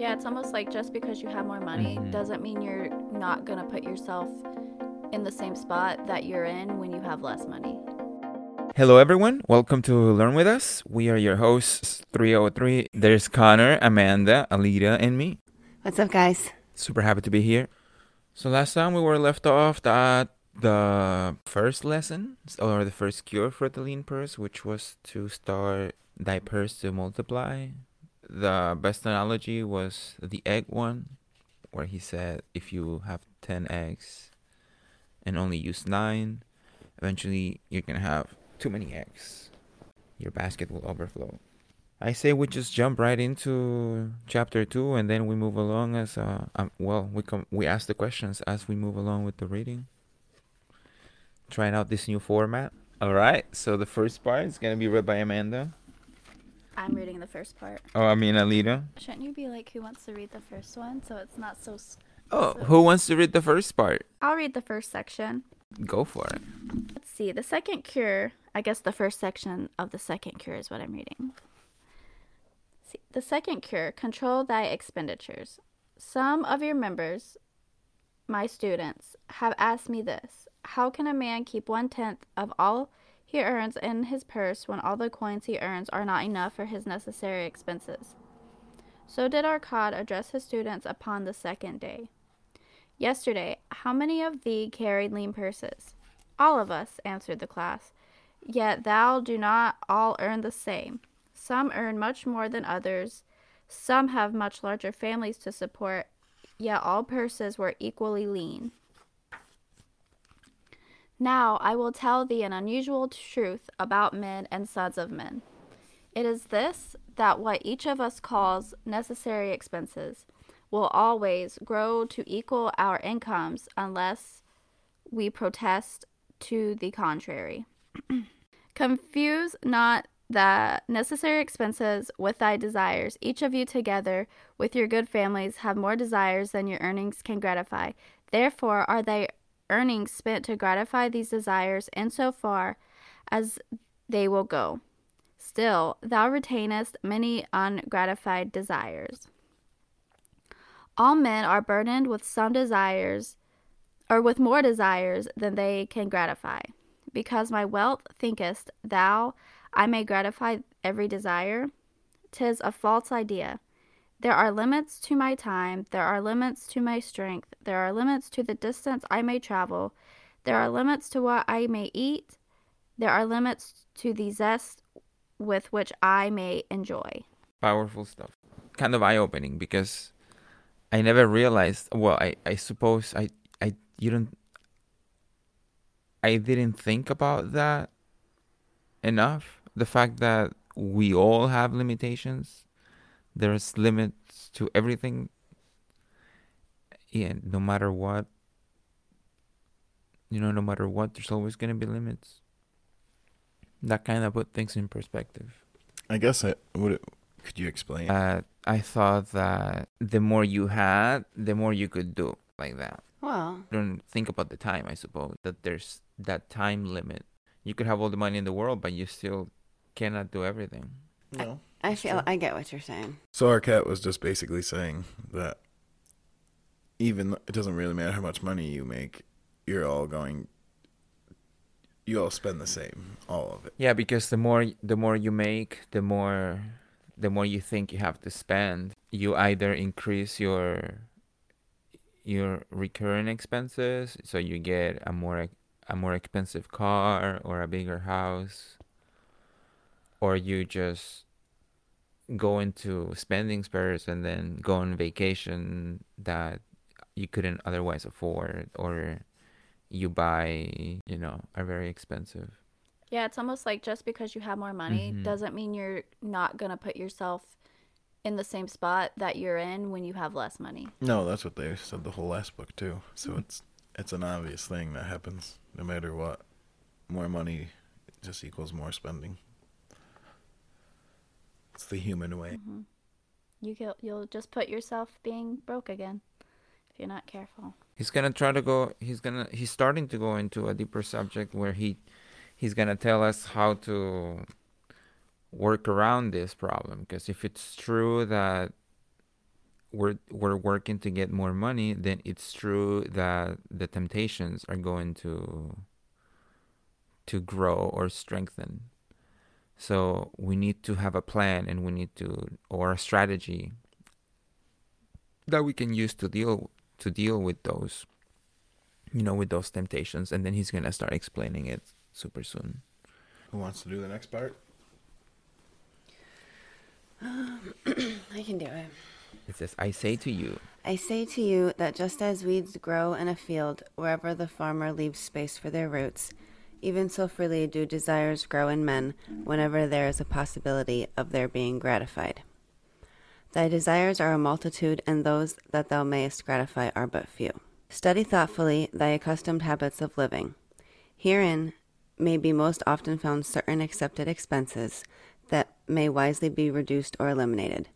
Yeah, it's almost like just because you have more money Mhm. doesn't mean you're not going to put yourself in the same spot that you're in when you have less money. Hello, everyone. Welcome to Learn With Us. We are your hosts, 303. There's Connor, Amanda, Alita, and me. What's up, guys? Super happy to be here. So, last time we were left off at the first lesson, or the first cure for the lean purse, which was to start thy purse to multiply. The best analogy was the egg one, where he said if you have 10 eggs and only use 9, eventually you're going to have too many eggs. Your basket will overflow. I say we just jump right into chapter 2 and then we move along as uh um, well, we come we ask the questions as we move along with the reading. Trying out this new format. All right. So the first part is to be read by Amanda. I'm reading the first part. Oh, I mean Alita. Shouldn't you be like, who wants to read the first one? So it's not so. Oh, so- who wants to read the first part? I'll read the first section. Go for it. Let's see. The second cure, I guess the first section of the second cure is what I'm reading. See, the second cure, control thy expenditures. Some of your members, my students, have asked me this How can a man keep one tenth of all he earns in his purse when all the coins he earns are not enough for his necessary expenses? So did Arkad address his students upon the second day. Yesterday, how many of thee carried lean purses? All of us, answered the class. Yet thou do not all earn the same. Some earn much more than others. Some have much larger families to support. Yet all purses were equally lean. Now I will tell thee an unusual truth about men and sons of men. It is this that what each of us calls necessary expenses will always grow to equal our incomes unless we protest to the contrary. Confuse not the necessary expenses with thy desires. Each of you together with your good families have more desires than your earnings can gratify. Therefore are thy earnings spent to gratify these desires in so far as they will go. Still, thou retainest many ungratified desires. All men are burdened with some desires, or with more desires than they can gratify. Because my wealth thinkest thou I may gratify every desire? Tis a false idea. There are limits to my time, there are limits to my strength, there are limits to the distance I may travel, there are limits to what I may eat, there are limits to the zest with which I may enjoy. Powerful stuff. Kind of eye opening because I never realized well, I, I suppose I I you don't I didn't think about that enough. The fact that we all have limitations. There's limits to everything. Yeah, no matter what. You know, no matter what, there's always gonna be limits. That kind of put things in perspective. I guess I would. It, could you explain? Uh, I thought that the more you had, the more you could do like that. Well, Don't think about the time, I suppose. That there's that time limit. You could have all the money in the world, but you still cannot do everything. no. I feel I get what you're saying. So Arkad was just basically saying that even it doesn't really matter how much money you make, you're all going. You all spend the same, all of it. Yeah, because the more the more you make, the more the more you think you have to spend. You either increase your your recurring expenses, so you get a more a more expensive car or a bigger house, or you just go into spending spurs and then go on vacation that you couldn't otherwise afford, or you buy, you know, are very expensive. Yeah, it's almost like just because you have more money Mhm. doesn't mean you're not going to put yourself in the same spot that you're in when you have less money. No, that's what they said the whole last book too. So it's it's an obvious thing that happens no matter what. More money just equals more spending. It's the human way. hmm You get, you'll just put yourself being broke again if you're not careful. He's gonna try to go. He's gonna. He's starting to go into a deeper subject where he, he's gonna tell us how to work around this problem. Because if it's true that we're we're working to get more money, then it's true that the temptations are going to to grow or strengthen. So we need to have a plan and we need to or a strategy that we can use to deal to deal with those you know with those temptations and then he's going to start explaining it super soon. Who wants to do the next part? Um, I can do it. It says I say to you I say to you that just as weeds grow in a field wherever the farmer leaves space for their roots, even so freely do desires grow in men whenever there is a possibility of their being gratified. Thy desires are a multitude, and those that thou mayest gratify are but few. Study thoughtfully thy accustomed habits of living. Herein may be most often found certain accepted expenses that may wisely be reduced or eliminated.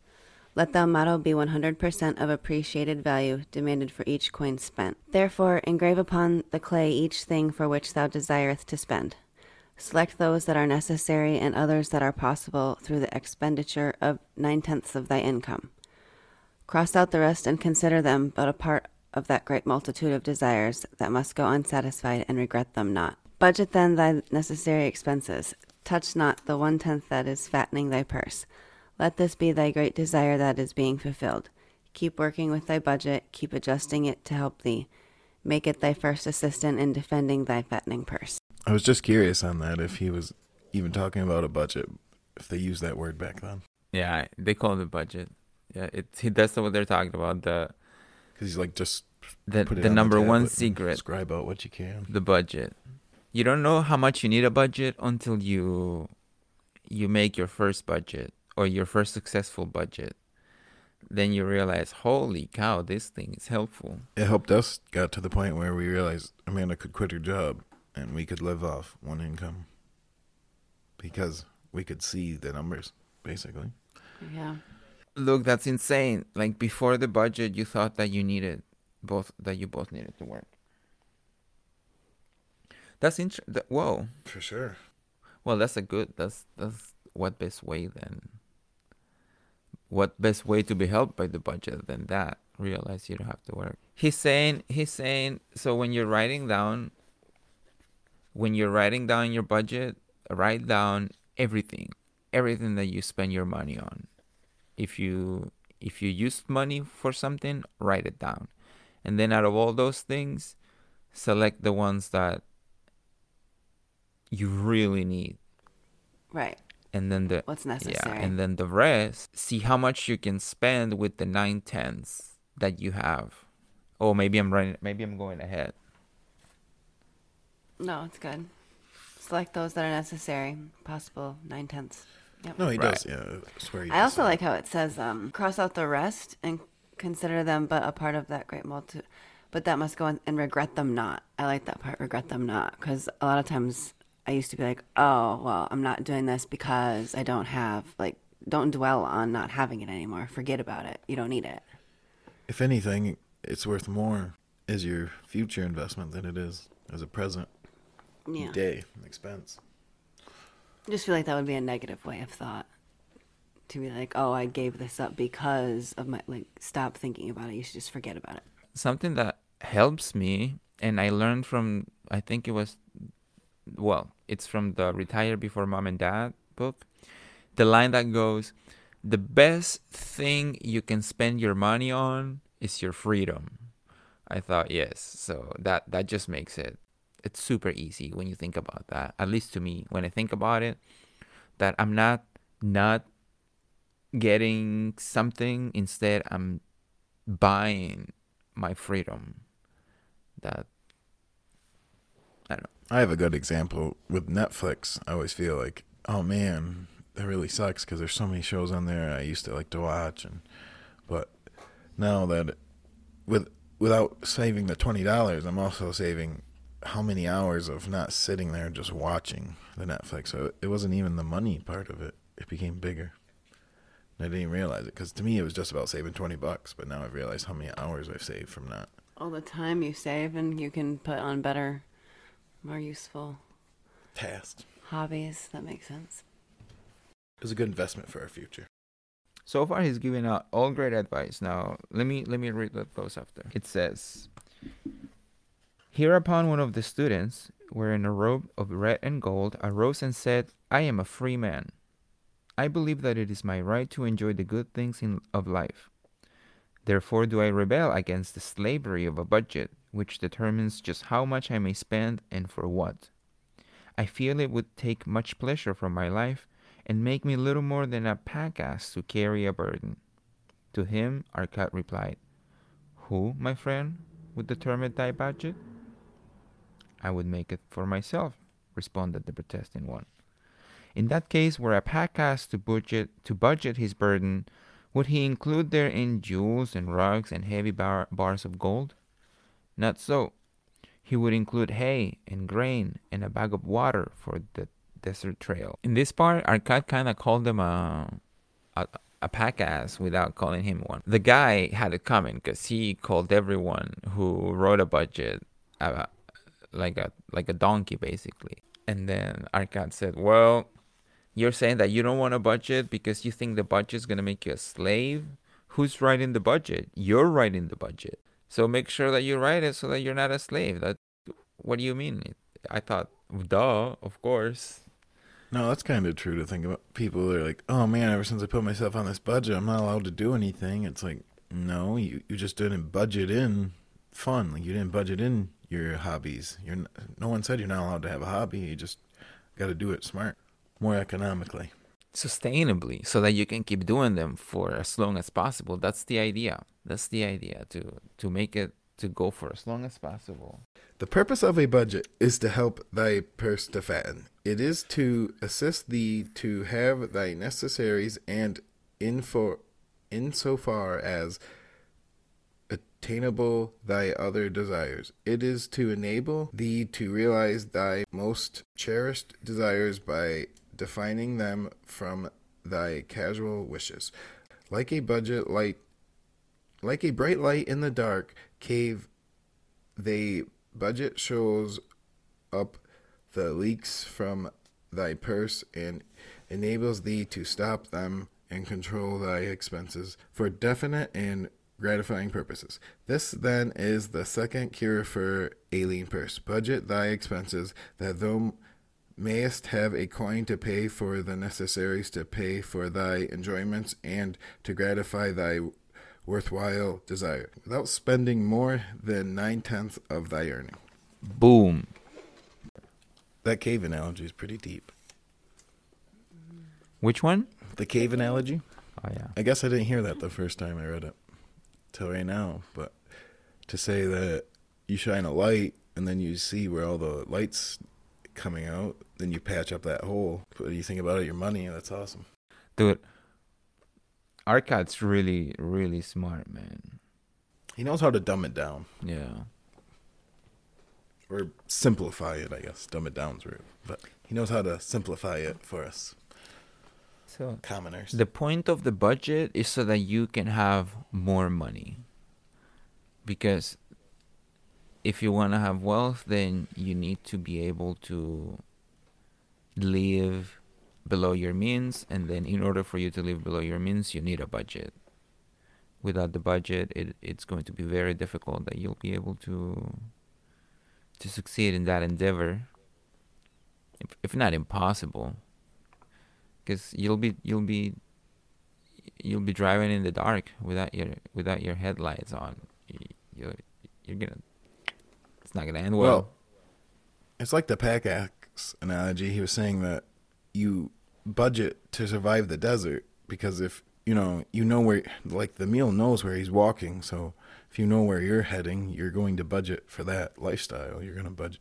Let thou motto be 100% of appreciated value demanded for each coin spent. Therefore, engrave upon the clay each thing for which thou desireth to spend. Select those that are necessary and others that are possible through the expenditure of nine tenths of thy income. Cross out the rest and consider them but a part of that great multitude of desires that must go unsatisfied and regret them not. Budget then thy necessary expenses. Touch not the one tenth that is fattening thy purse. Let this be thy great desire that is being fulfilled. Keep working with thy budget, keep adjusting it to help thee. Make it thy first assistant in defending thy fattening purse. I was just curious on that if he was even talking about a budget, if they used that word back then. Yeah, they call it the budget. Yeah, it's he that's what they're talking about. The Because he's like, just the put it the on number one secret, Scribe out what you can. the budget. You don't know how much you need a budget until you you make your first budget or your first successful budget. Then you realize, holy cow, this thing is helpful. It helped us got to the point where we realized Amanda could quit her job and we could live off one income because we could see the numbers, basically. Yeah. Look, that's insane. Like before the budget, you thought that you needed both that you both needed to work. That's interesting. Whoa. For sure. Well, that's a good. That's that's what best way then. What best way to be helped by the budget than that? Realize you don't have to work. He's saying. He's saying. So when you're writing down. When you're writing down your budget, write down everything, everything that you spend your money on. If you if you used money for something, write it down, and then out of all those things, select the ones that you really need Right. And then the What's necessary. yeah and then the rest see how much you can spend with the nine tenths that you have oh maybe i'm running maybe i'm going ahead No, it's good. Select those that are necessary. Possible nine tenths. Yep. No, he Right. does. Yeah, I swear he I does also that. like how it says, um, cross out the rest and consider them but a part of that great multitude. But that must go in and regret them not. I like that part, regret them not. Because a lot of times I used to be like, oh, well, I'm not doing this because I don't have, like, don't dwell on not having it anymore. Forget about it. You don't need it. If anything, it's worth more as your future investment than it is as a present Yeah. day expense. I just feel like that would be a negative way of thought. To be like, oh, I gave this up because of my, like, stop thinking about it. You should just forget about it. something that helps me and i learned from i think it was well it's from the retire before mom and dad book. The line that goes the best thing you can spend your money on is your freedom. I thought yes so that that just makes it it's super easy when you think about that at least to me when i think about it that i'm not not getting something instead i'm buying my freedom. That i don't know I have a good example with Netflix. I always feel like, oh man, that really sucks because there's so many shows on there I used to like to watch, and but now that with without saving the twenty dollars, I'm also saving how many hours of not sitting there just watching the Netflix. So it wasn't even the money part of it; it became bigger. And I didn't even realize it because to me it was just about saving twenty bucks, but now I've realized how many hours I've saved from that. All the time you save and you can put on better, more useful Task. hobbies. That makes sense. It was a good investment for our future. So far, he's giving out all great advice. Now, let me let me read what goes after. It says, Hereupon one of the students, wearing a robe of red and gold, arose and said, I am a free man. I believe that it is my right to enjoy the good things in, of life. Therefore do I rebel against the slavery of a budget, which determines just how much I may spend and for what. I feel it would take much pleasure from my life and make me little more than a pack ass to carry a burden. To him, Arkad replied, Who, my friend, would determine thy budget? I would make it for myself, responded the protesting one. In that case, were a pack ass to budget to budget his burden, would he include therein jewels and rugs and heavy bar- bars of gold? Not so. He would include hay and grain and a bag of water for the desert trail. In this part, Arkad kind of called him a, a a pack ass without calling him one. The guy had it coming because he called everyone who wrote a budget a, like a like a donkey basically. And then Arkad said, "Well, you're saying that you don't want a budget because you think the budget is gonna make you a slave. Who's writing the budget? You're writing the budget. So make sure that you write it so that you're not a slave. That what do you mean? I thought, duh, of course." No, that's kind of true to think about. People are like, "Oh man, ever since I put myself on this budget, I'm not allowed to do anything." It's like, no, you you just didn't budget in fun. Like you didn't budget in your hobbies. You're no one said you're not allowed to have a hobby. You just got to do it smart, more economically. Sustainably so that you can keep doing them for as long as possible that's the idea that's the idea to to make it to go for as long as possible The purpose of a budget is to help thy purse to fatten. It is to assist thee to have thy necessaries and in for insofar as attainable thy other desires. It is to enable thee to realize thy most cherished desires by defining them from thy casual wishes. Like a budget light like a bright light in the dark cave they budget shows up the leaks from thy purse and enables thee to stop them and control thy expenses for definite and gratifying purposes. This then is the second cure for a lean purse. Budget thy expenses that thou mayest have a coin to pay for the necessaries to pay for thy enjoyments and to gratify thy worthwhile desire without spending more than nine tenths of thy earning. boom That cave analogy is pretty deep. which one? The cave analogy? Oh yeah I guess I didn't hear that the first time I read it till right now, but to say that you shine a light and then you see where all the lights coming out, then you patch up that hole. What do you think about it? Your money, that's awesome. dude Arkad's really really smart man He knows how to dumb it down yeah or simplify it, I guess. Dumb it down's rude, but he knows how to simplify it for us so commoners. The point of the budget is so that you can have more money. Because if you want to have wealth, then you need to be able to live below your means. And then, in order for you to live below your means, you need a budget. Without the budget, it, it's going to be very difficult that you'll be able to to succeed in that endeavor. If, if not impossible because you'll be you'll be you'll be driving in the dark without your without your headlights on. You, you're you're gonna it's not gonna end well. Well, it's like the pack axe analogy. He was saying that you budget to survive the desert because if you know you know where like the meal knows where he's walking, so if you know where you're heading, you're going to budget for that lifestyle. You're going to budget.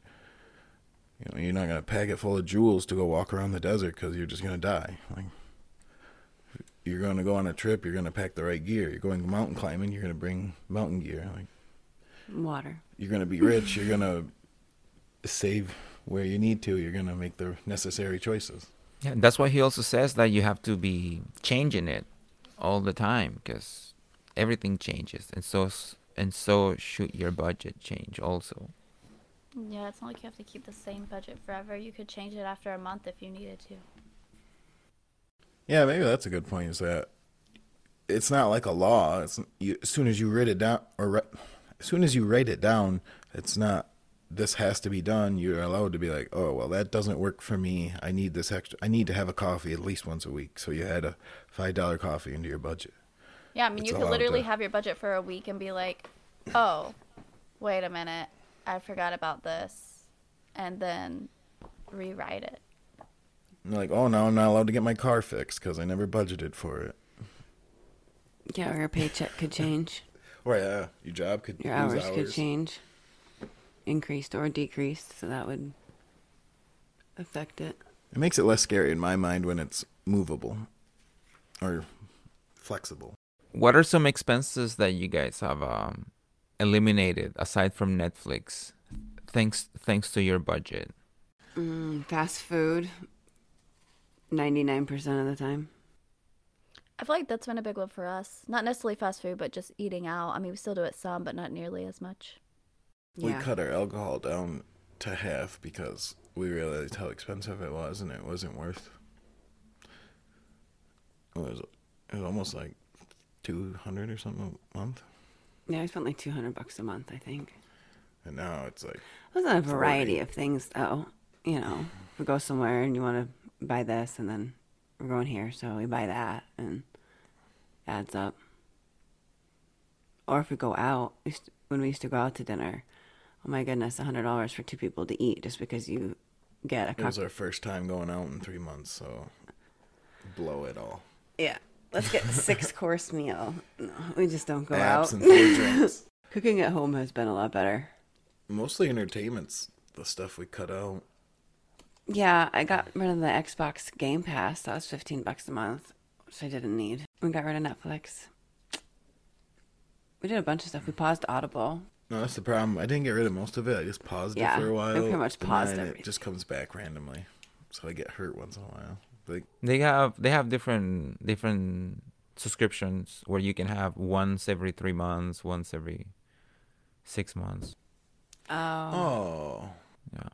You know, you're not going to pack it full of jewels to go walk around the desert because you're just going to die. Like, you're going to go on a trip, you're going to pack the right gear. You're going mountain climbing, you're going to bring mountain gear. Like, Water. you're going to be rich, you're going to save where you need to, you're going to make the necessary choices. Yeah, that's why he also says that you have to be changing it all the time because everything changes, and so and so should your budget change also. Yeah, it's not like you have to keep the same budget forever. You could change it after a month if you needed to. Yeah, maybe that's a good point. Is that it's not like a law. It's you, as soon as you write it down, or ri- as soon as you write it down, it's not. This has to be done. You're allowed to be like, oh well, that doesn't work for me. I need this extra. I need to have a coffee at least once a week. So you had a five dollar coffee into your budget. Yeah, I mean, It's you could literally to- have your budget for a week and be like, oh, wait a minute, I forgot about this, and then rewrite it. And like, oh, now I'm not allowed to get my car fixed because I never budgeted for it. Yeah, or your paycheck could change. Or yeah, your job could Your lose hours, could change, increased or decreased, so that would affect it. It makes it less scary in my mind when it's movable or flexible. What are some expenses that you guys have um, eliminated aside from Netflix, thanks thanks to your budget? Mm, fast food, ninety nine percent of the time. I feel like that's been a big one for us. Not necessarily fast food, but just eating out. I mean, we still do it some, but not nearly as much. We Yeah, cut our alcohol down to half because we realized how expensive it was and it wasn't worth. It was, it was almost like two hundred or something a month, yeah. I spent like two hundred bucks a month, I think. and now it's like It was a variety 40. of things, though. You know, if we go somewhere and you want to buy this, and then we're going here, so we buy that, and adds up. Or if we go out, we used when we used to go out to dinner, oh my goodness, a hundred dollars for two people to eat just because you get a it was our first time going out in three months, so blow it all. yeah. Let's get a six course meal. No, we just don't go Apps out. and four drinks. Cooking at home has been a lot better. Mostly entertainment's the stuff we cut out. Yeah, I got rid of the Xbox Game Pass. That was fifteen bucks a month, which I didn't need. We got rid of Netflix. We did a bunch of stuff. We paused Audible. No, that's the problem. I didn't get rid of most of it. I just paused Yeah, it for a we while. pretty much paused then everything. It just comes back randomly, so I get hurt once in a while. Like They have they have different different subscriptions where you can have once every three months, once every six months. Oh, oh, Yeah,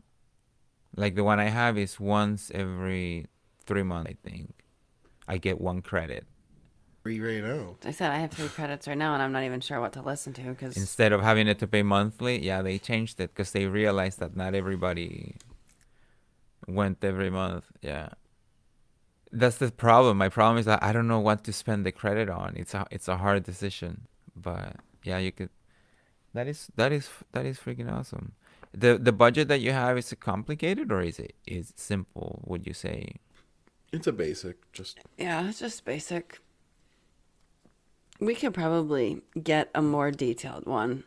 like the one I have is once every three months. I think I get one credit free right now. I said I have three credits right now, and I'm not even sure what to listen to because instead of having it to pay monthly. Yeah, they changed it because they realized that not everybody went every month. Yeah. That's the problem. My problem is that I don't know what to spend the credit on. It's a it's a hard decision. But yeah, you could that is that is that is freaking awesome. The the budget that you have is it complicated or is it is it simple, would you say? It's a basic, just yeah, it's just basic. We could probably get a more detailed one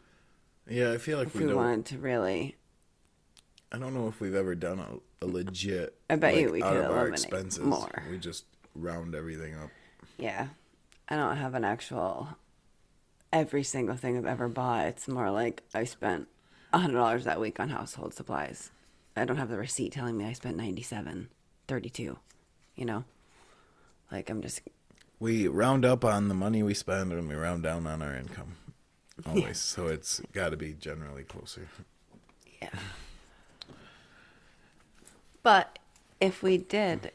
yeah. I feel like if we we wanted to really. I don't know if we've ever done a, a legit. I bet you we out could of our expenses. more. We just round everything up. Yeah. I don't have an actual every single thing I've ever bought. It's more like I spent a hundred dollars that week on household supplies. I don't have the receipt telling me I spent ninety seven thirty two. You know? Like I'm just We round up on the money we spend, and we round down on our income. Always, so it's got to be generally closer. yeah. But if we did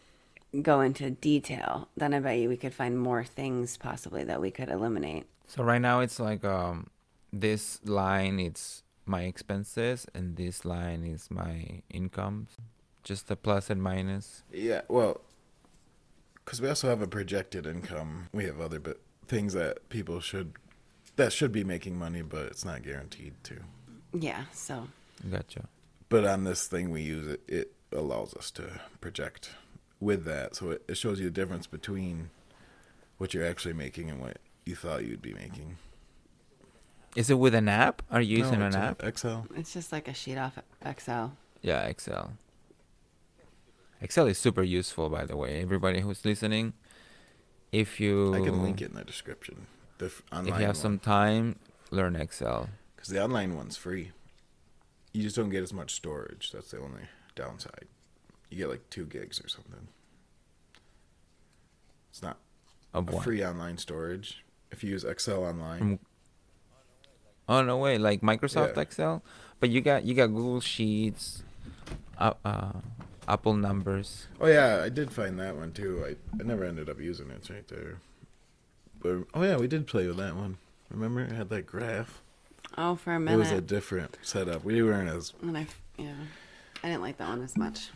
go into detail, then I bet you we could find more things possibly that we could eliminate. So right now it's like um this line it's my expenses and this line is my income. Just the plus and minus. Yeah, well, because we also have a projected income. We have other bit things that people should that should be making money, but it's not guaranteed to. Yeah, so Gotcha. But on this thing we use it, it allows us to project with that, so it, it shows you the difference between what you're actually making and what you thought you'd be making. Is it with an app? Are you using No, an it's a app? Excel. it's just like a sheet off Excel. Yeah, Excel. Excel is super useful, by the way. Everybody who's listening, if you I can link it in the description. The f- online if you have some time, learn Excel. because the online one's free. You just don't get as much storage. That's the only downside. You get like two gigs or something. It's not Of a what? free online storage. If you use Excel online, From- Oh no way! Like Microsoft Yeah. Excel, but you got you got Google Sheets, uh, uh, Apple numbers. oh yeah, I did find that one too. I, I never ended up using it. It's right there. But, oh yeah, we did play with that one. Remember, it had that graph. Oh, for a minute. It was a different setup. We weren't as And I, f- yeah, I didn't like that one as much.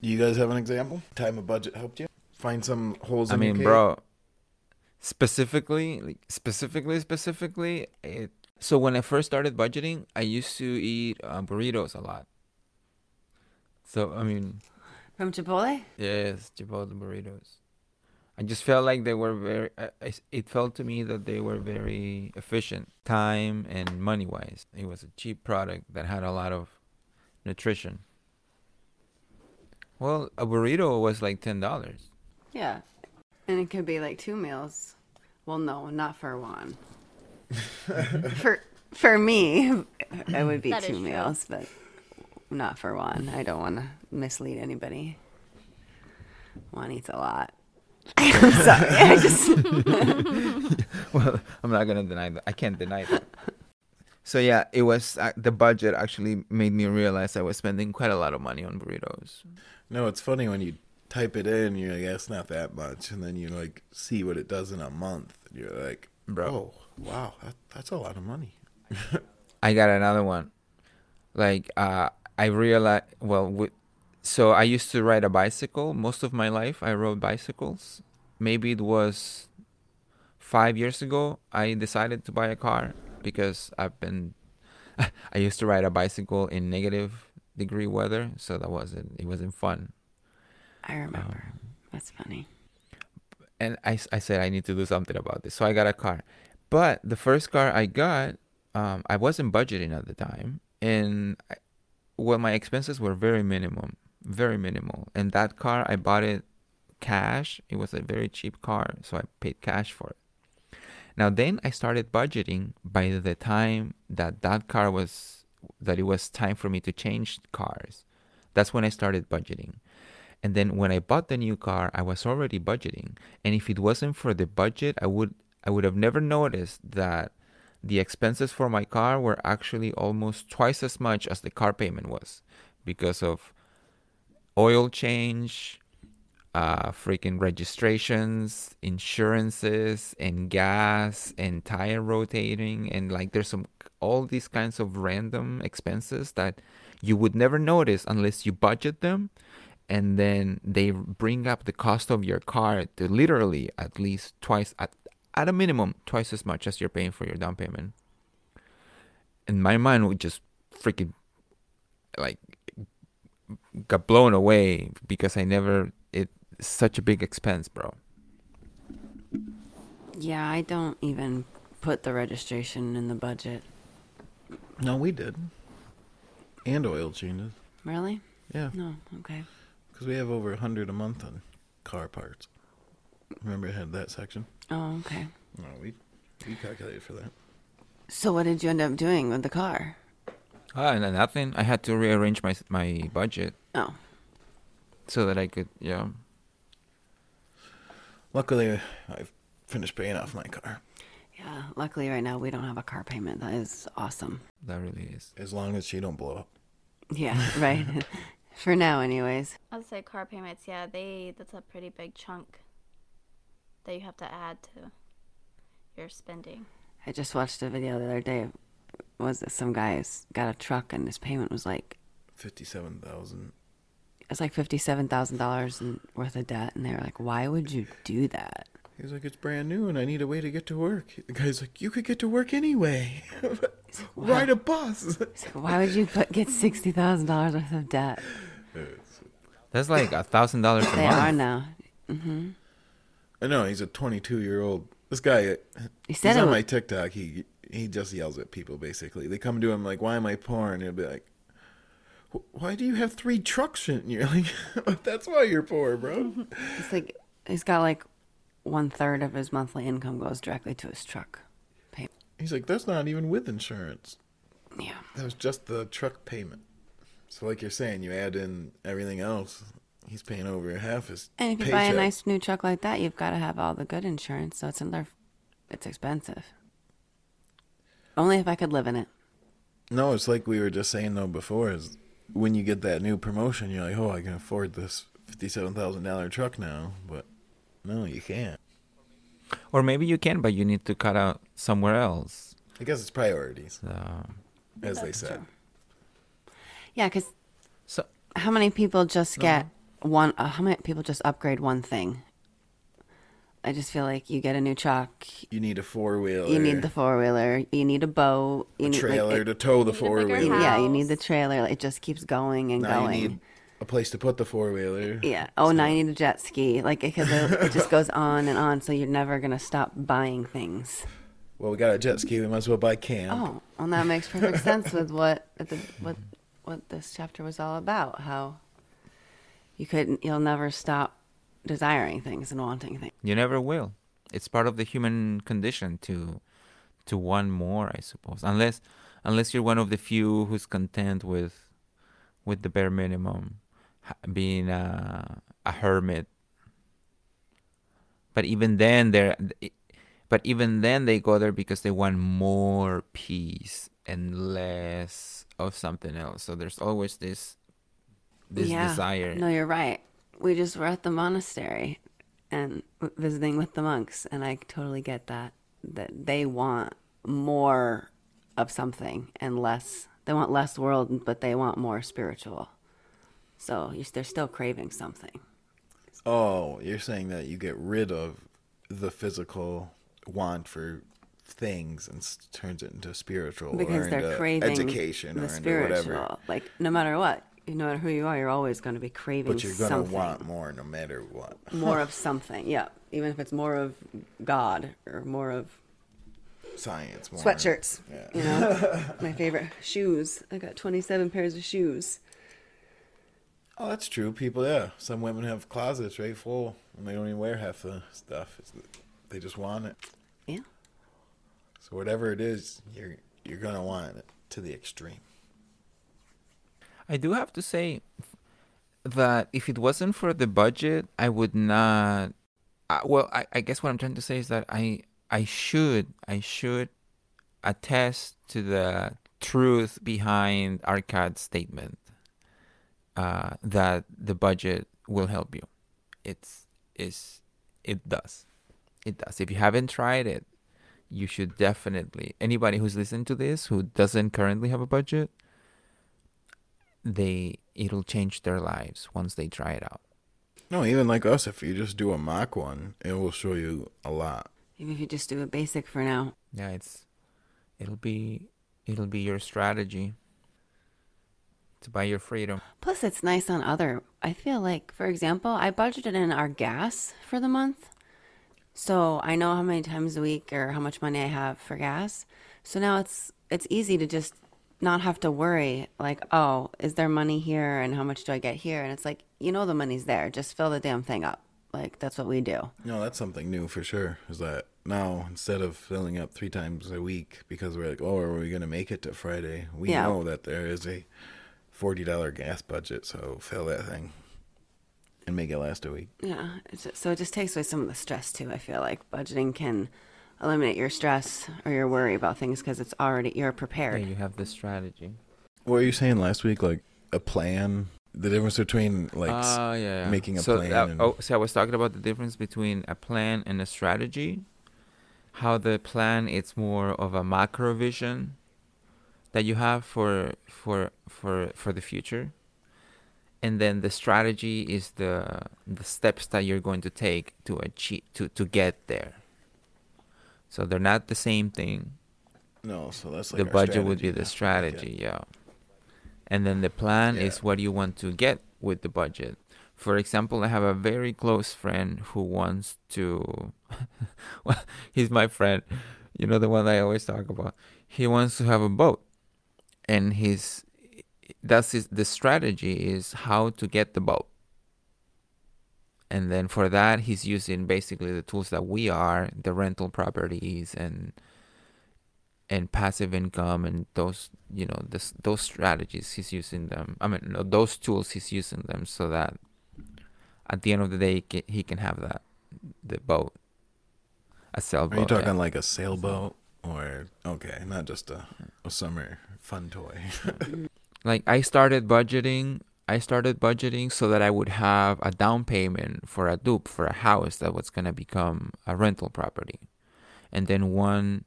You guys have an example? Time of budget helped you find some holes I in your mean, cake? bro, specifically, like, specifically, specifically, it. So when I first started budgeting, I used to eat uh, burritos a lot. So I mean, From Chipotle? yes, Chipotle burritos. I just felt like they were very. I, it felt to me that they were very efficient, time and money wise. It was a cheap product that had a lot of nutrition. Well, a burrito was like ten dollars. Yeah. And it could be like two meals. Well, no, not for one. for for me, it would be That is two true. meals, but not for one. I don't want to mislead anybody. Juan eats a lot. I'm sorry. I just well, I'm not gonna deny that. I can't deny that. So yeah, it was uh, the budget actually made me realize I was spending quite a lot of money on burritos. No, it's funny when you type it in, you're like, it's not that much. And then you like see what it does in a month. And you're like, Bro. oh, wow, that, that's a lot of money. I got another one. Like uh, I realized. Well, with, so I used to ride a bicycle most of my life. I rode bicycles. Maybe it was five years ago. I decided to buy a car because I've been. I used to ride a bicycle in negative degree weather, so that wasn't. It wasn't fun. I remember. That's funny. and I, I said I need to do something about this. So I got a car. But the first car I got, um, I wasn't budgeting at the time, and I, well, my expenses were very minimum, very minimal. And that car, I bought it cash. It was a very cheap car, so I paid cash for it. Now then, I started budgeting. By the time that that car was, that it was time for me to change cars, that's when I started budgeting. And then when I bought the new car, I was already budgeting. And if it wasn't for the budget, I would I would have never noticed that the expenses for my car were actually almost twice as much as the car payment was because of oil change, uh, freaking registrations, insurances, and gas, and tire rotating, and like there's some all these kinds of random expenses that you would never notice unless you budget them and then they bring up the cost of your car to literally at least twice at, at a minimum twice as much as you're paying for your down payment and my mind would just freaking like got blown away because i never it's such a big expense bro Yeah, I don't even put the registration in the budget. No, we did. And oil changes. Really? Yeah, No. Okay. Because we have over a hundred a month on car parts. Remember, I had that section. Oh, okay. No, we we calculated for that. So what did you end up doing with the car? ah and then nothing i had to rearrange my my budget Oh, so that i could yeah Luckily, I finished paying off my car. yeah. Luckily, right now we don't have a car payment. That is awesome. that really is As long as she don't blow up. Yeah, right. For now, anyways. I'd say car payments, yeah, they that's a pretty big chunk that you have to add to your spending. I just watched a video the other day. Was it some guy's got a truck and his payment was like Fifty-seven thousand. it's like fifty seven thousand dollars worth of debt, and they were like, "Why would you do that?" He's like, it's brand new, and I need a way to get to work. The guy's like, you could get to work anyway. Ride a bus. He's like, Why would you put, get sixty thousand dollars worth of debt? That's like a thousand dollars a They month are now. hmm I know he's a 22 year old. This guy, He said he's it on wa- my TikTok. He he just yells at people. Basically, they come to him like, "Why am I poor?" And he'll be like, "Why do you have three trucks?" And you're like, "That's why you're poor, bro." It's like he's got like one third of his monthly income goes directly to his truck payment. He's like, "That's not even with insurance. Yeah. That was just the truck payment." So, like you're saying, you add in everything else. He's paying over half his And if you paycheck. buy a nice new truck like that, you've got to have all the good insurance. So it's another. It's expensive. Only if I could live in it. No, it's like we were just saying though before. Is when you get that new promotion, you're like, "Oh, I can afford this fifty-seven thousand dollar truck now." But No, you can't. Or maybe you can, but you need to cut out somewhere else. I guess it's priorities, So, as they said. Yeah, because so how many people just get one? Uh, how many people just upgrade one thing? I just feel like you get a new truck, You need a four wheeler. you need the four wheeler, you need a boat, you a need like, trailer it- to tow the four wheeler. yeah, you need the trailer. It just keeps going and Now going. you need a place to put the four wheeler. Yeah. Oh, now you need a jet ski. Like it, 'cause it, it just goes on and on. So you're never gonna stop buying things. Well, we got a jet ski. We might as well buy camp. Oh, well, that makes perfect sense with what the, what what this chapter was all about. How you couldn't, you'll never stop desiring things and wanting things. you never will. It's part of the human condition to to want more, I suppose. Unless unless you're one of the few who's content with with the bare minimum, being a a hermit. But even then, they're but even then they go there because they want more peace and less of something else. So there's always this this yeah. desire. No, you're right. We just were at the monastery and visiting with the monks, and I totally get that that they want more of something and less. They want less world, but they want more spiritual. So you, they're still craving something. Oh, you're saying that you get rid of the physical want for things and s- turns it into spiritual because or they're craving education the or spiritual. whatever. Like no matter what, no matter who you are, you're always going to be craving But you're gonna want more no matter what. more of something. Yeah, even if it's more of God or more of Science more. sweatshirts. Yeah. You know, my favorite shoes. I got 27 pairs of shoes. Oh, that's true. People, yeah. Some women have closets right full, and they don't even wear half the stuff. It's, they just want it. Yeah. So whatever it is, you're you're gonna want it to the extreme. I do have to say that if it wasn't for the budget, I would not. Uh, well, I, I guess what I'm trying to say is that I I should I should attest to the truth behind Arkad's statement uh, that the budget will help you. It's is it does it does. If you haven't tried it, you should definitely. Anybody who's listening to this who doesn't currently have a budget, they it'll change their lives once they try it out. No, even like us, if you just do a mock one, it will show you a lot. Even if you just do a basic for now. Yeah, it's it'll be it'll be your strategy to buy your freedom. Plus, it's nice on other. I feel like, for example, I budgeted in our gas for the month. So I know how many times a week or how much money I have for gas. So now it's it's easy to just not have to worry like, oh, is there money here and how much do I get here? And it's like, you know the money's there. Just fill the damn thing up. Like that's what we do. No, that's something new for sure. Is that now instead of filling up three times a week because we're like, oh, are we gonna make it to Friday? We Yeah. know that there is a forty dollar gas budget, so fill that thing and make it last a week. Yeah. So it just takes away some of the stress too. I feel like budgeting can eliminate your stress or your worry about things because it's already you're Yeah, prepared. you have the strategy. What were you saying last week? Like a plan? The difference between like s- Ah, yeah, yeah. making a so, plan uh, and- oh, so I was talking about the difference between a plan and a strategy. How the plan it's more of a macro vision that you have for for for for the future, and then the strategy is the the steps that you're going to take to achieve to to get there. So they're not the same thing no, so that's like the budget would be strategy, the yeah. strategy, yeah. And then the plan Yeah. is what you want to get with the budget. For example, I have a very close friend who wants to. well, he's my friend. You know the one I always talk about. He wants to have a boat, and his that's his the strategy is how to get the boat. And then for that, he's using basically the tools that we are, the rental properties and and passive income and those you know this, those strategies he's using them i mean no, those tools he's using them so that at the end of the day he can, he can have that the boat a sailboat Are you talking yeah. like a sailboat or okay, not just a, a summer fun toy? like i started budgeting I started budgeting so that I would have a down payment for a dupe for a house that was gonna become a rental property. And then one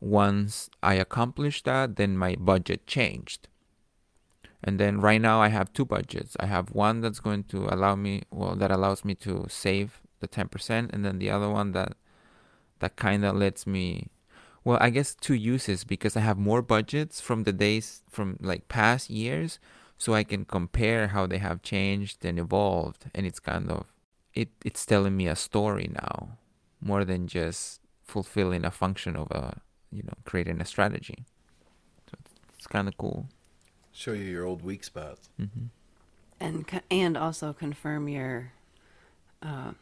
once I accomplished that, then my budget changed. And then right now I have two budgets. I have one that's going to allow me well that allows me to save the 10% and then the other one that that kind of lets me well, I guess two uses because I have more budgets from the days from like past years so I can compare how they have changed and evolved and it's kind of it it's telling me a story now more than just fulfilling a function of a you know creating a strategy. So it's, it's kind of cool. Show you your old weak spots. hmm and and also confirm your uh,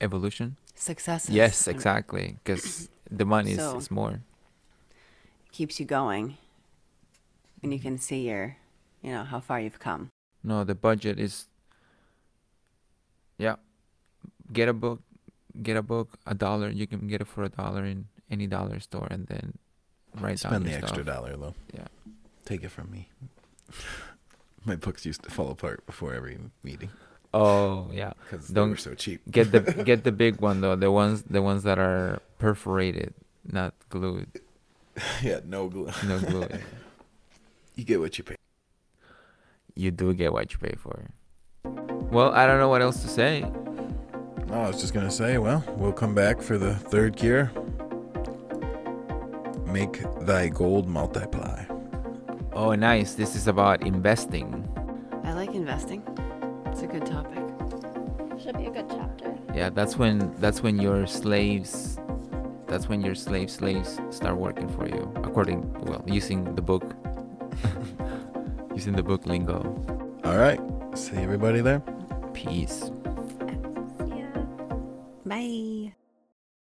Evolution. successes. Yes, exactly. Because the money is, So- is more. Keeps you going, and you can see your, you know, how far you've come. No, the budget is. Yeah, get a book, get a book, a dollar. You can get it for a dollar in any dollar store, and then write down Spend the extra stuff. dollar though. Yeah. Take it from me. My books used to fall apart before every meeting Oh yeah, because they Don't- were so cheap. get the get the big one though. The ones the ones that are perforated, not glued. yeah, no glue. No glue. You get what you pay. you do get what you pay for. Well, I don't know what else to say. No, I was just gonna say, well, we'll come back for the third cure. Make thy gold multiply. Oh, nice. This is about investing. I like investing. It's a good topic. Should be a good chapter. Yeah, that's when that's when your slaves that's when your slave slaves start working for you according well using the book using the book lingo. All right. See everybody there. Peace. Yeah. Bye.